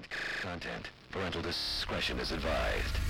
violent content. Parental discretion is advised.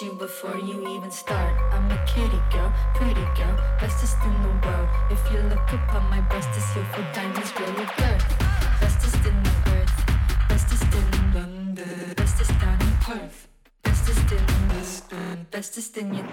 you, before you even start. I'm a kitty girl, pretty girl, bestest in the world. If you look upon my breast, it's here for diamonds, real birth. Bestest in the earth, bestest in London, bestest down in Perth, bestest in Lisbon, bestest in your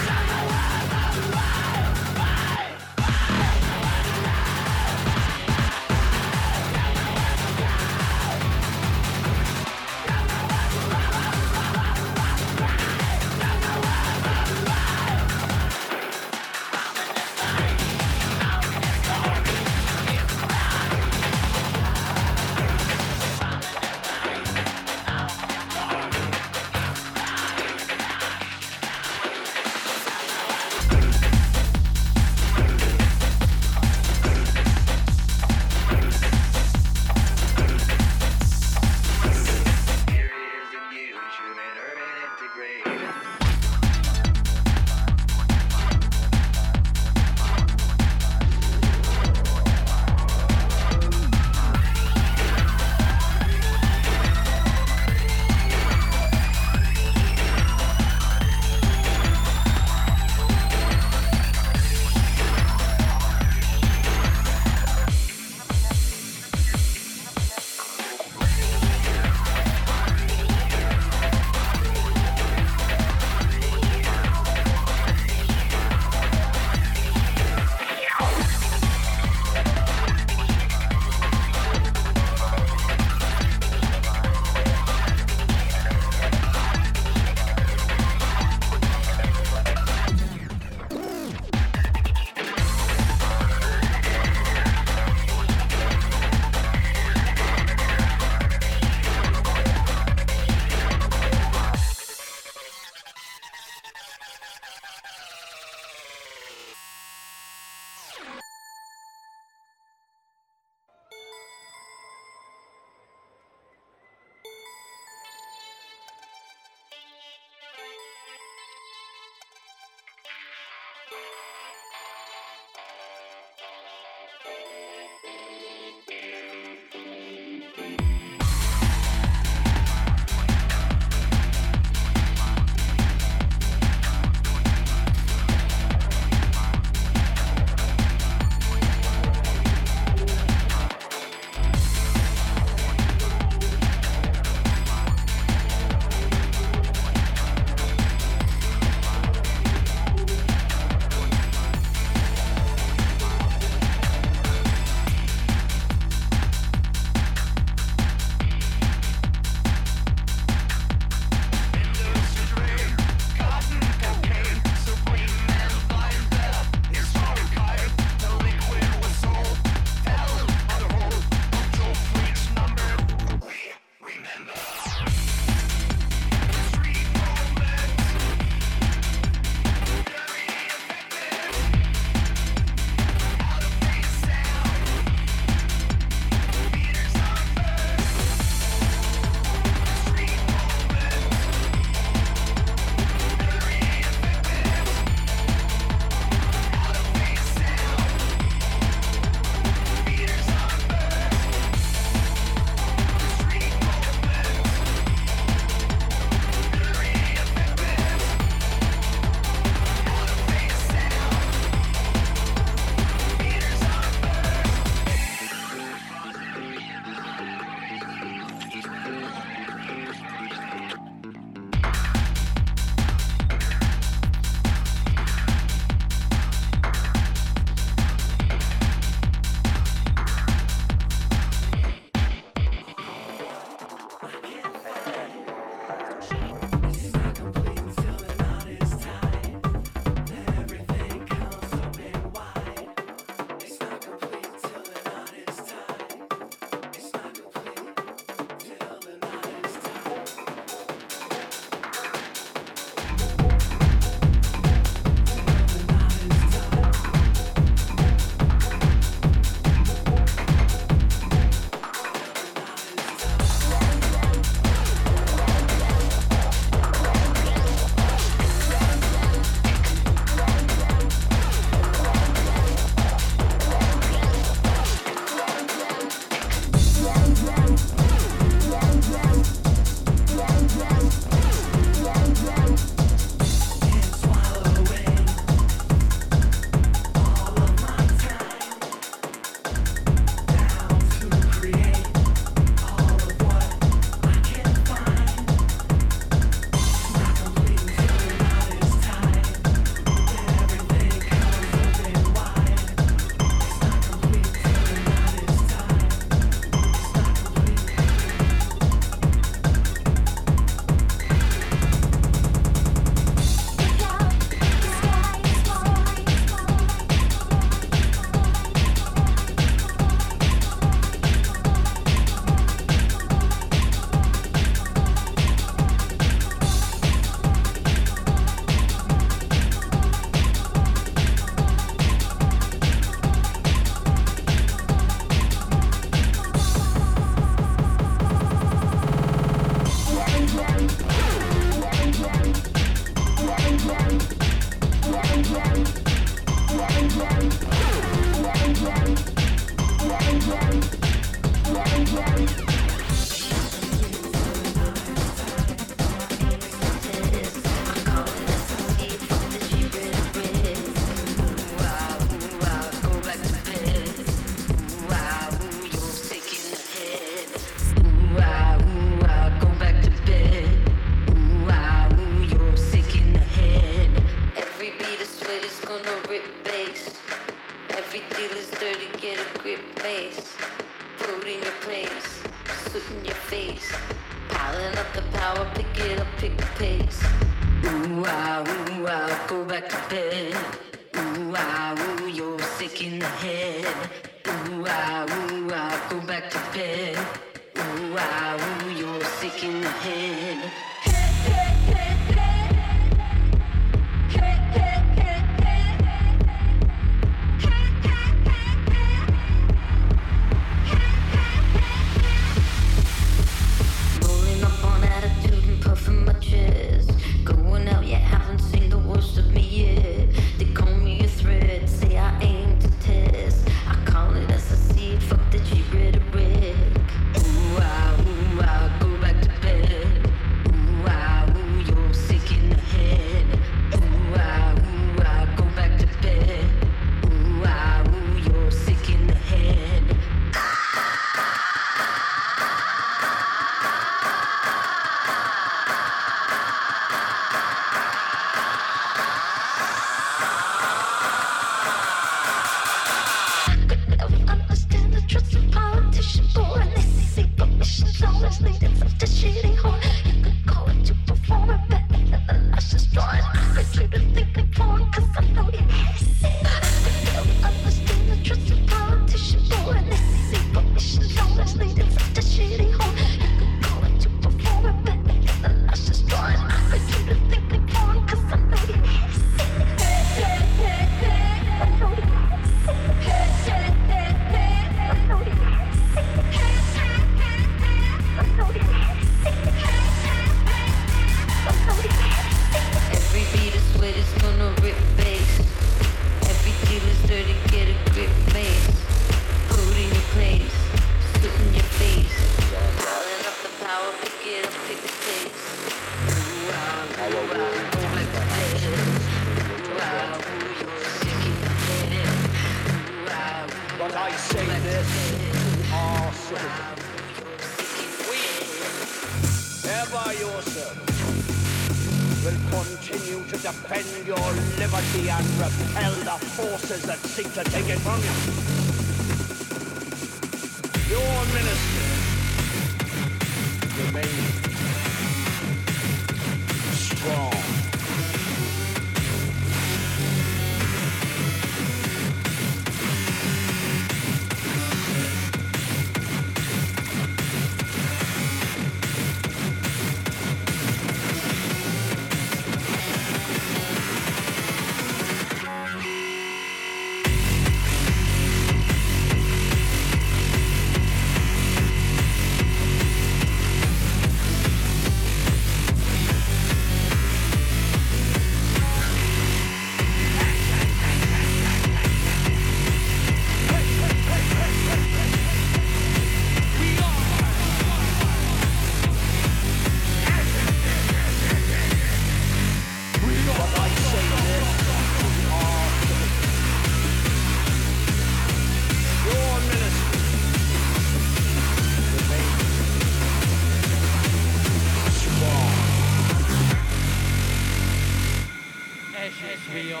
we are.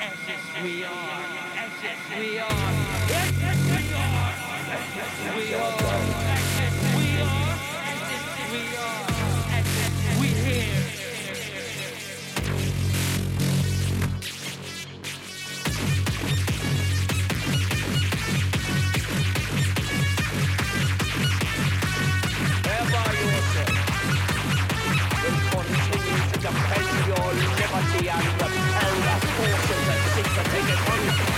Ashes we are. Ashes we are. Ashes we are. Ashes we are. Ashes we are. Ashes we are. Ashes we here. Your liberty and to take it from you.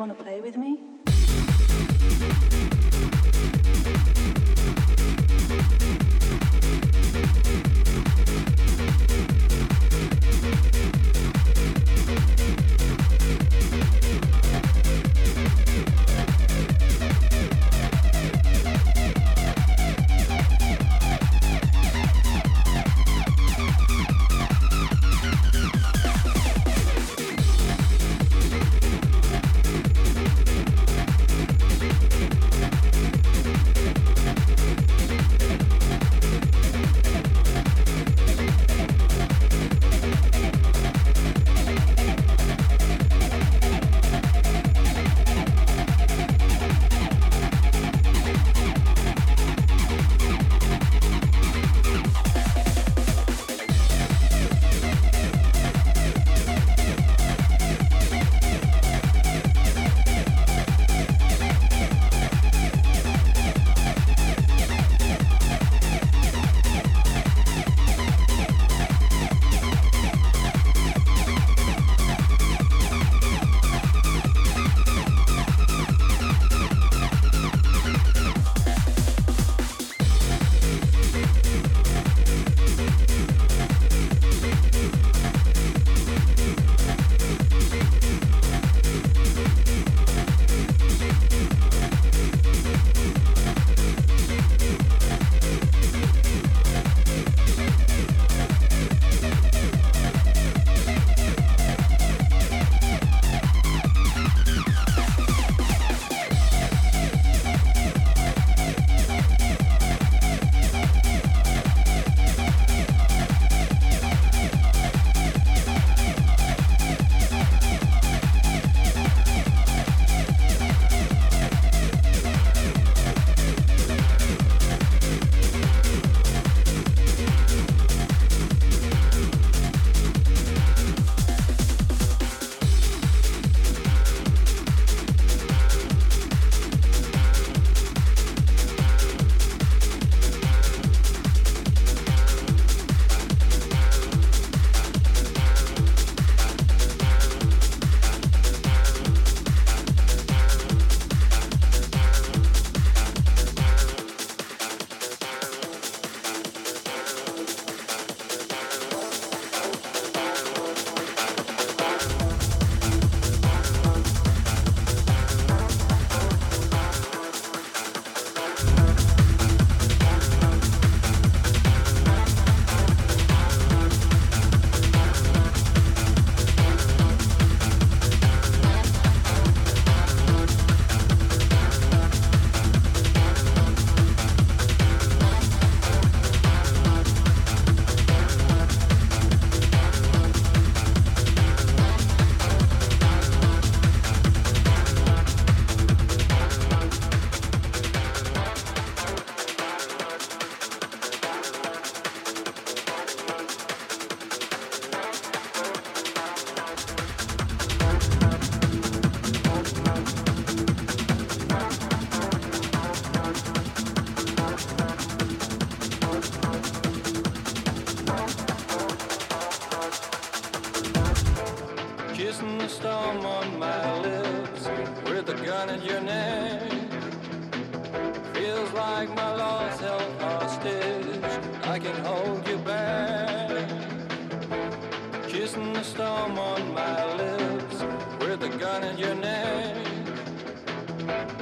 Want to play with me?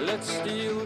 let's steal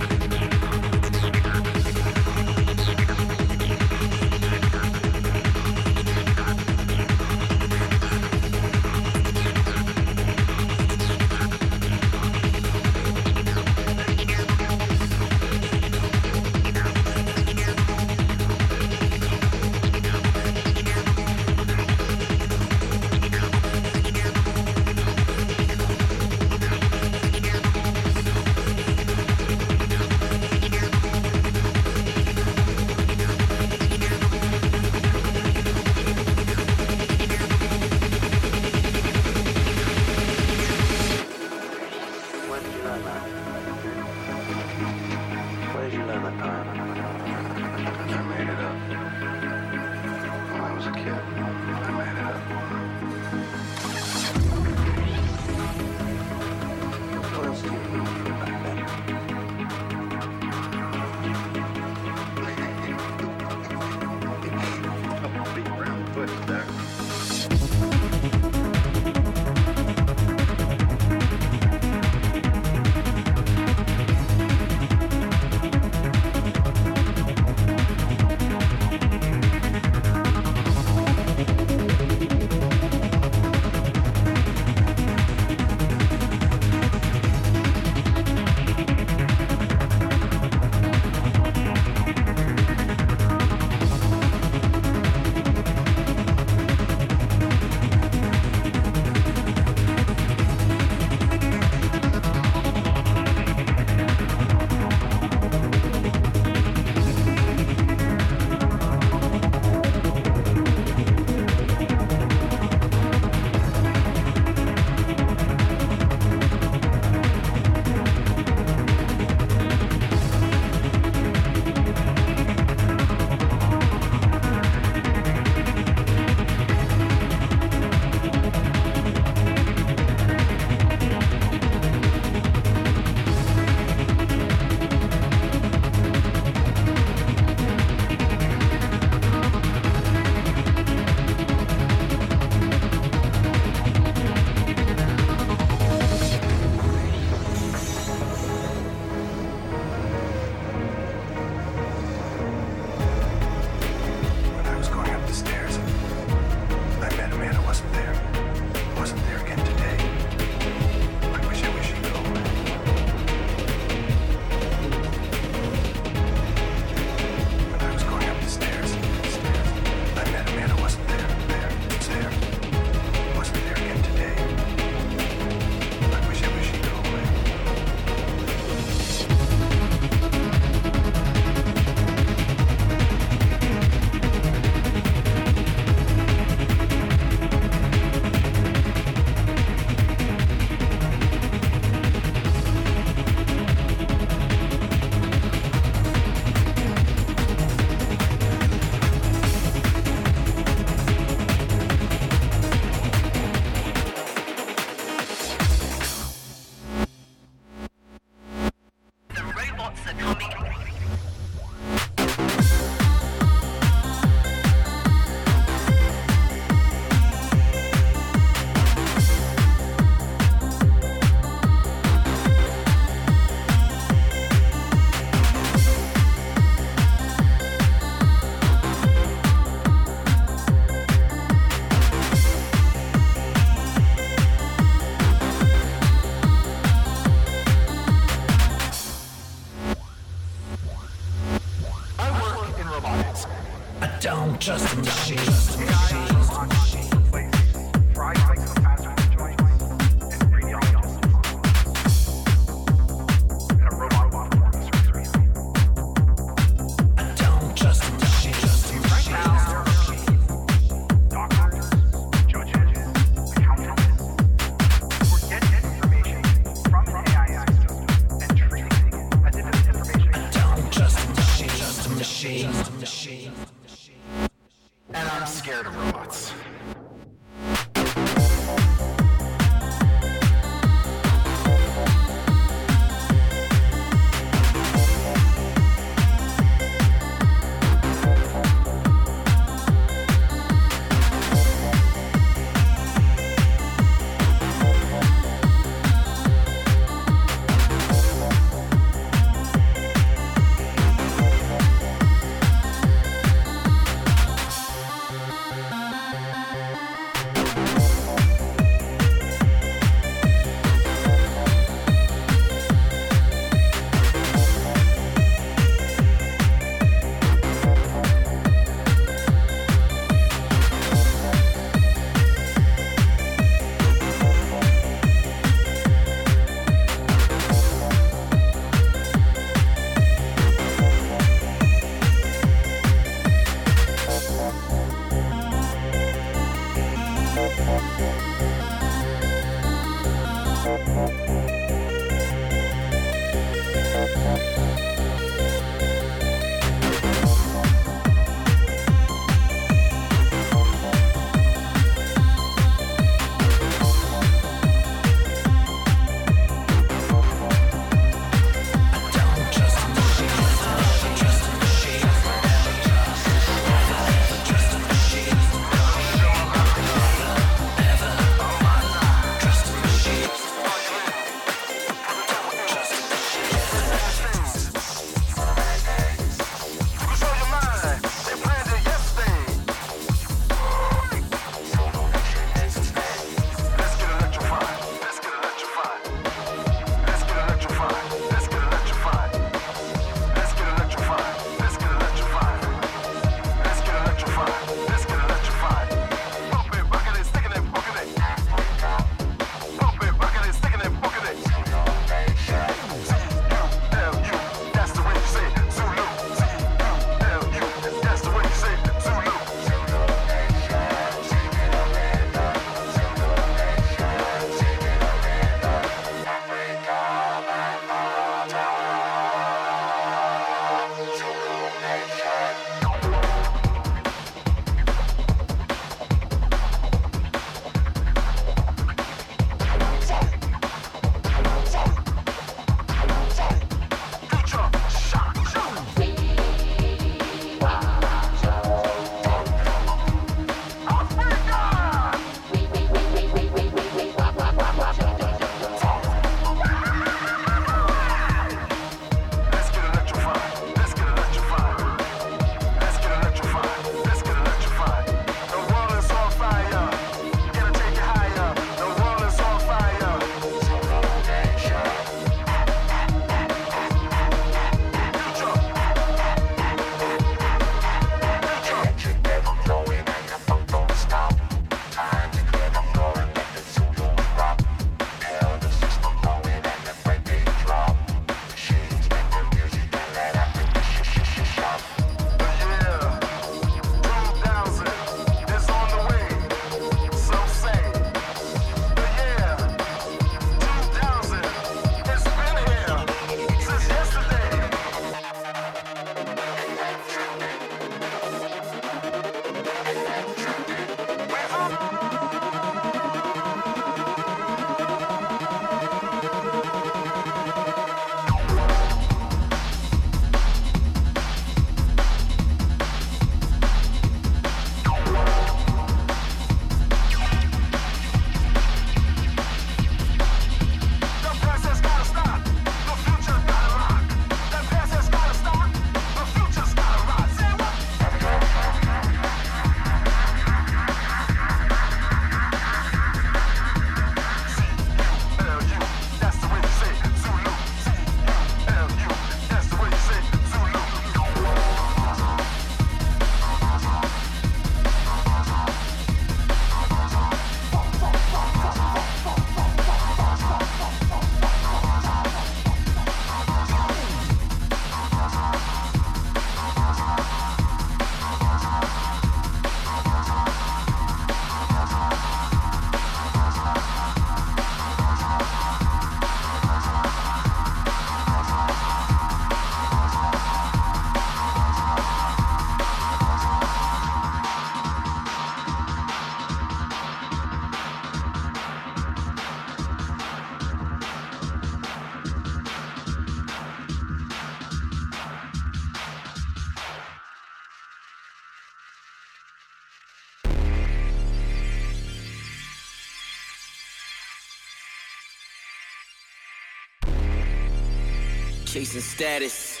chasing status.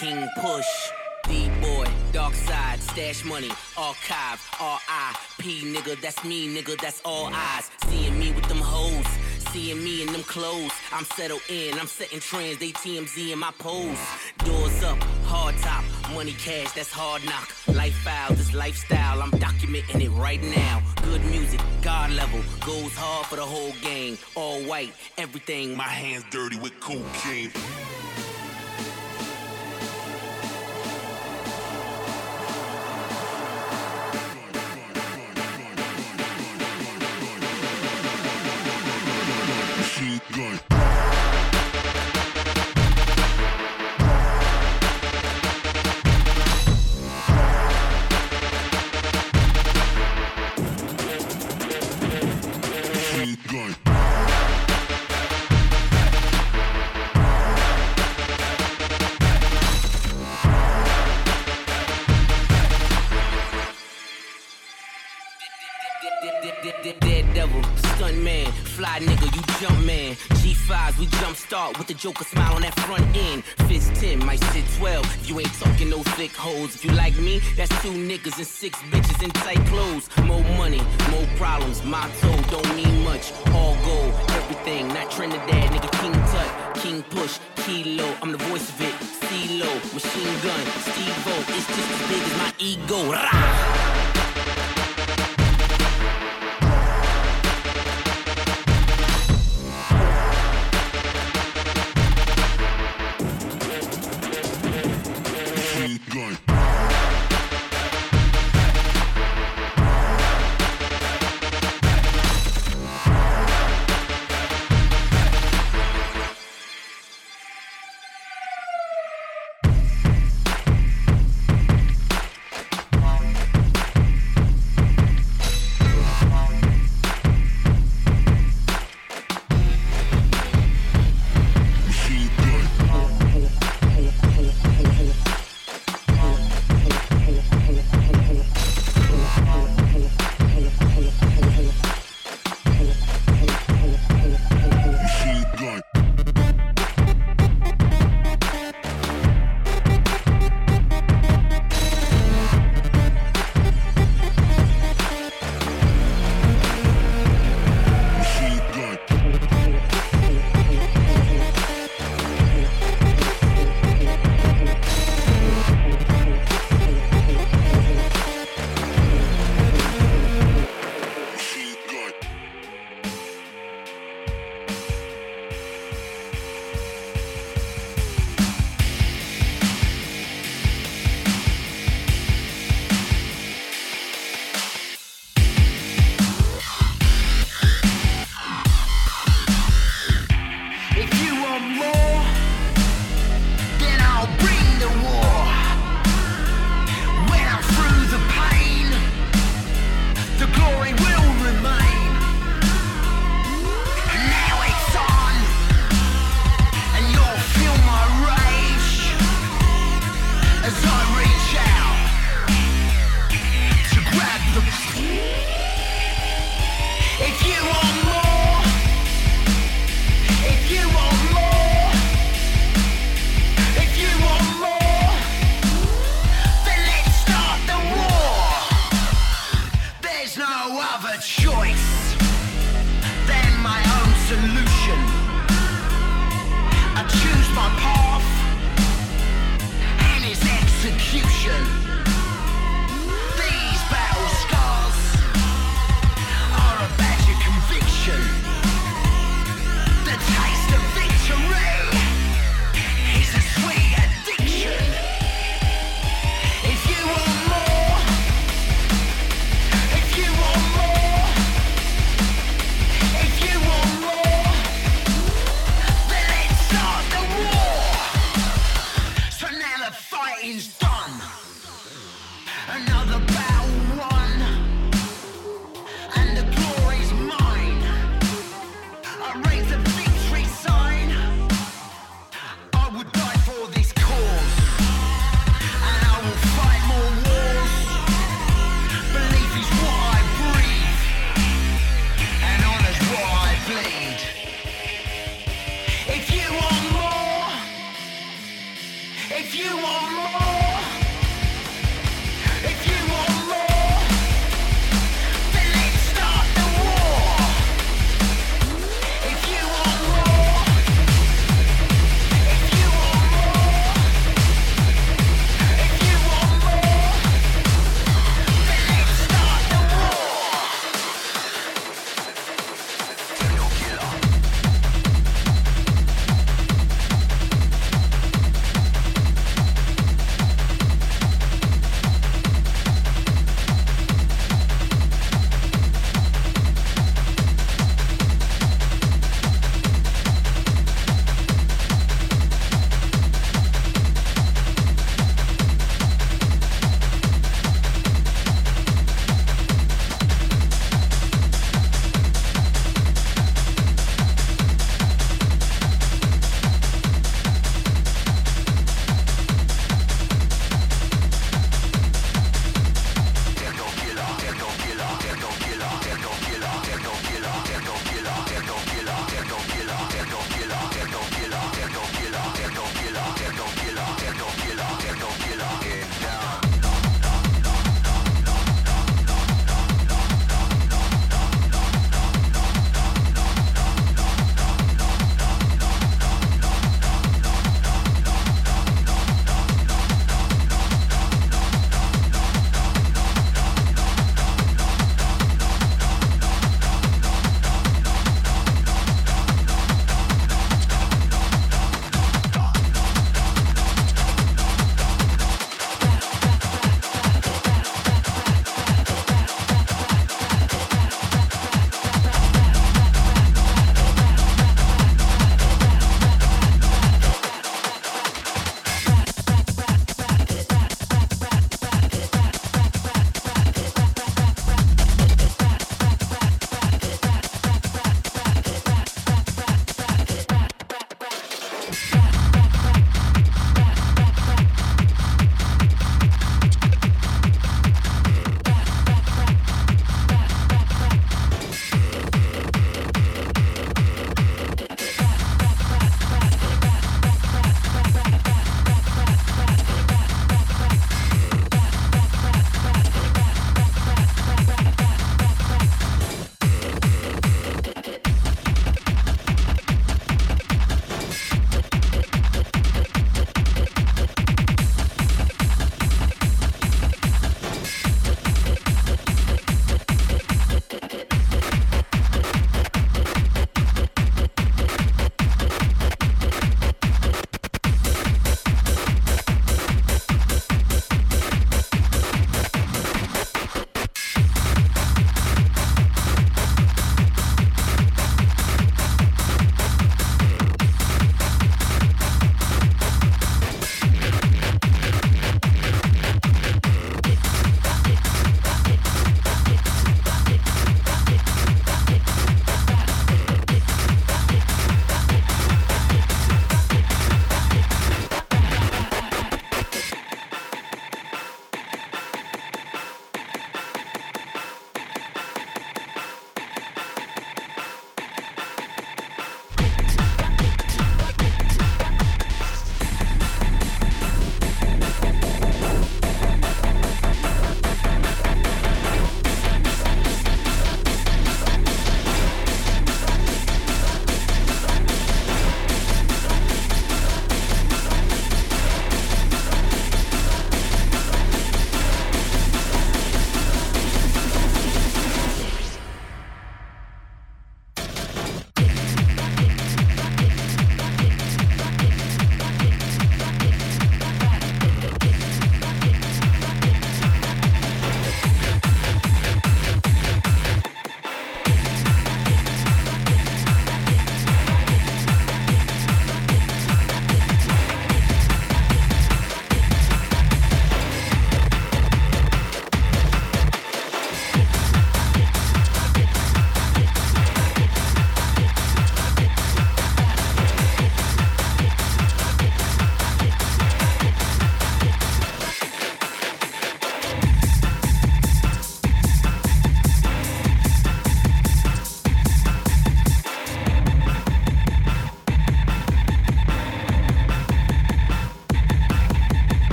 King Push, D-Boy, Dark Side, Stash Money, Archive, R.I.P. Nigga, that's me, nigga, that's all eyes. Seeing me with them hoes, seeing me in them clothes. I'm settled in, I'm setting trends, they TMZ in my pose. Doors up, hard top, money cash, that's hard knock. Lifestyle, this lifestyle, I'm documenting it right now. Good music, God level, goes hard for the whole gang. All white, everything, my hands dirty with cocaine. Niggas and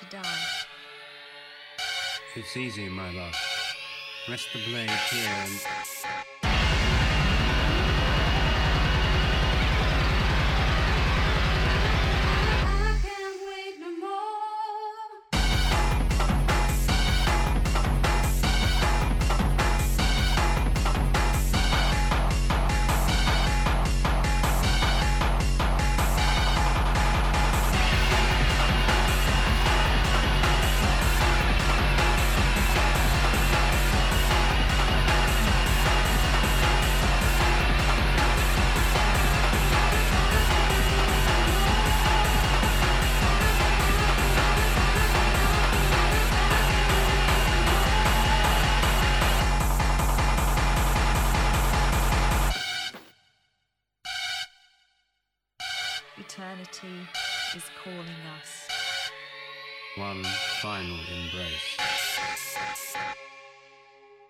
to die. It's easy, my love. Rest the blade here and.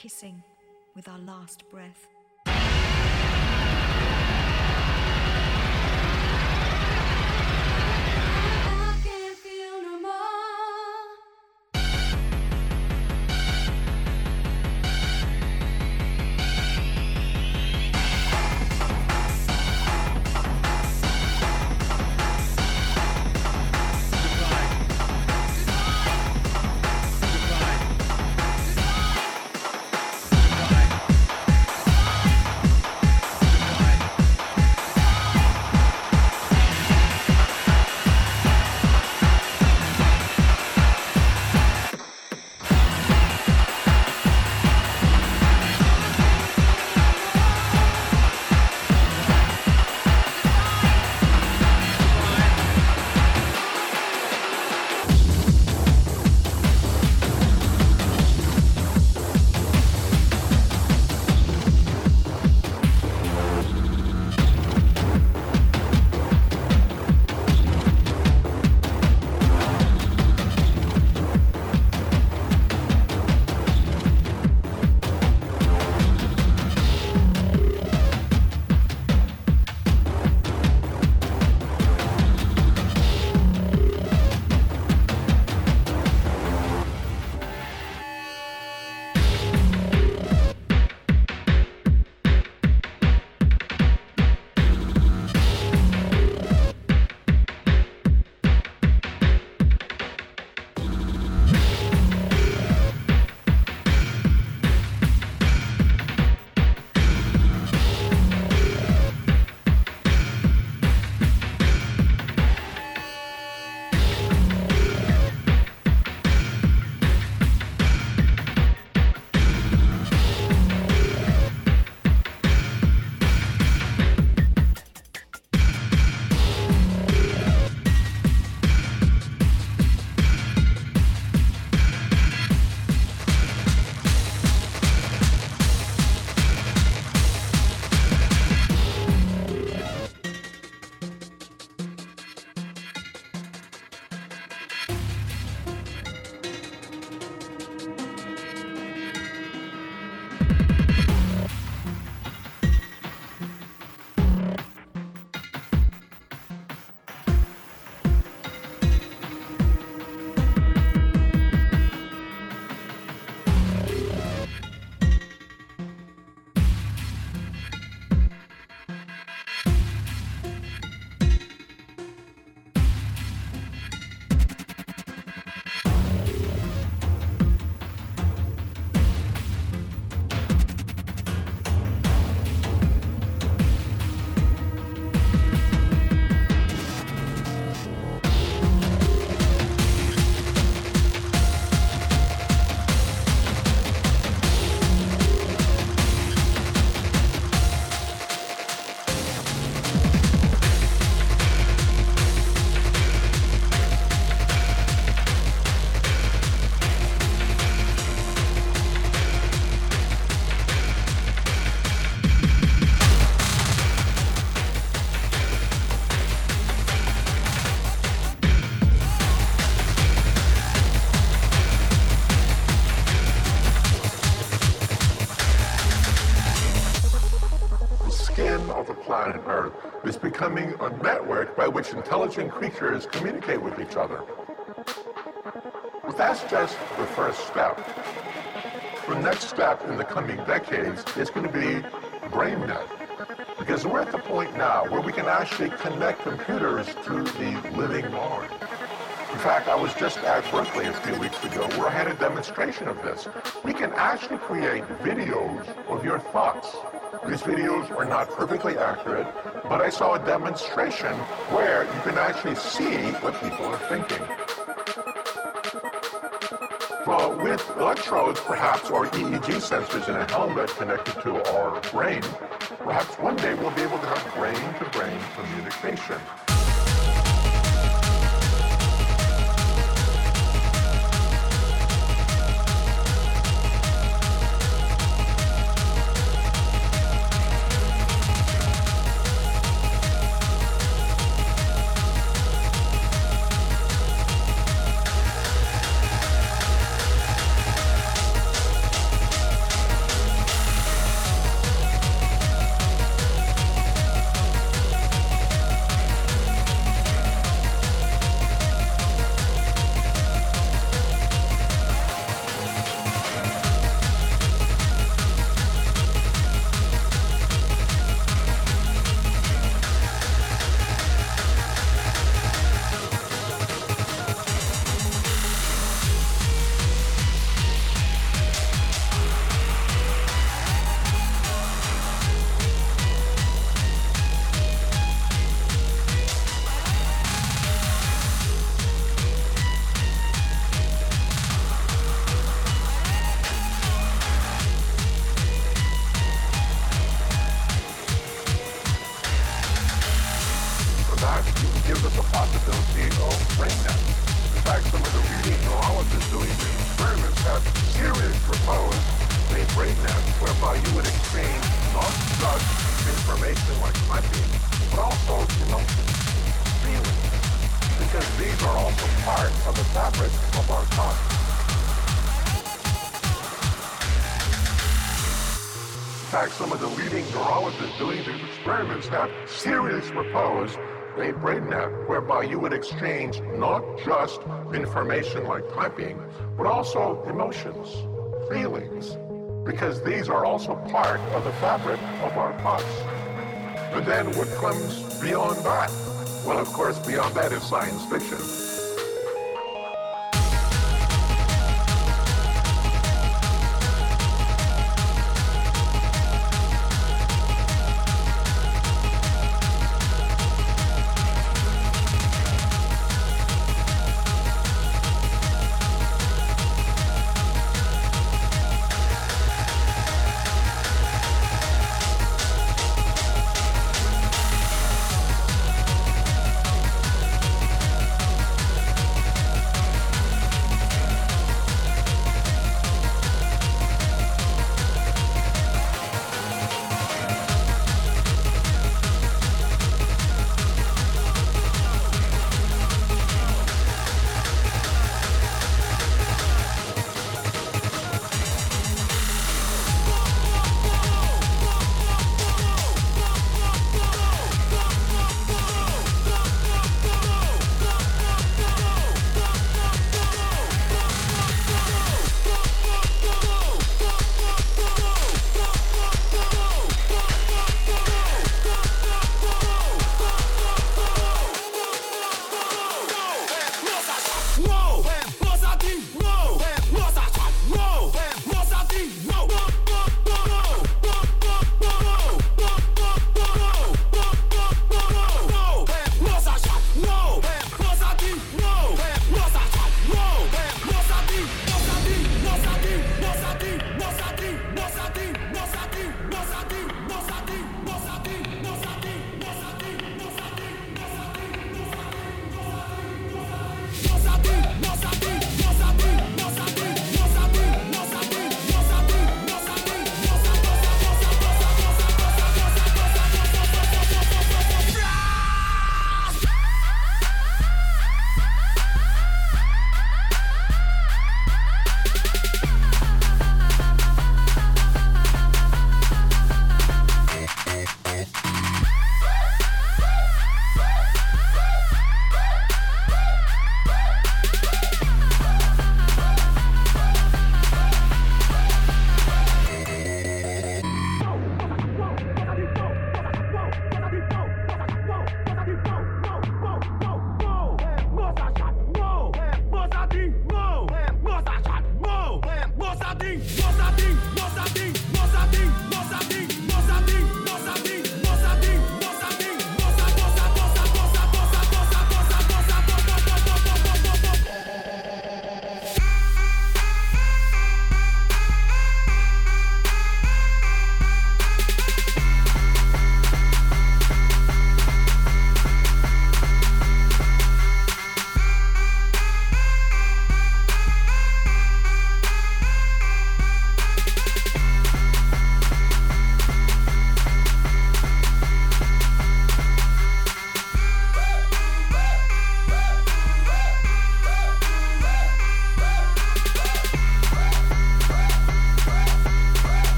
Kissing with our last breath. Intelligent creatures communicate with each other. But that's just the first step. The next step in the coming decades is going to be BrainNet. Because we're at the point now where we can actually connect computers to the living mind. In fact, I was just at Berkeley a few weeks ago where I had a demonstration of this. We can actually create videos of your thoughts. These videos are not perfectly accurate, but I saw a demonstration where you can actually see what people are thinking. Well, with electrodes, perhaps, or EEG sensors in a helmet connected to our brain, perhaps one day we'll be able to have brain-to-brain communication. Seriously proposed a BrainNet whereby you would exchange not just information like typing, but also emotions, feelings, because these are also part of the fabric of our thoughts. But then what comes beyond that? Well, of course, beyond that is science fiction.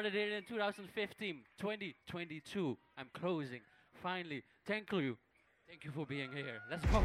started it in 2015, 2022. I'm closing. Finally, thank you. Thank you for being here. Let's go.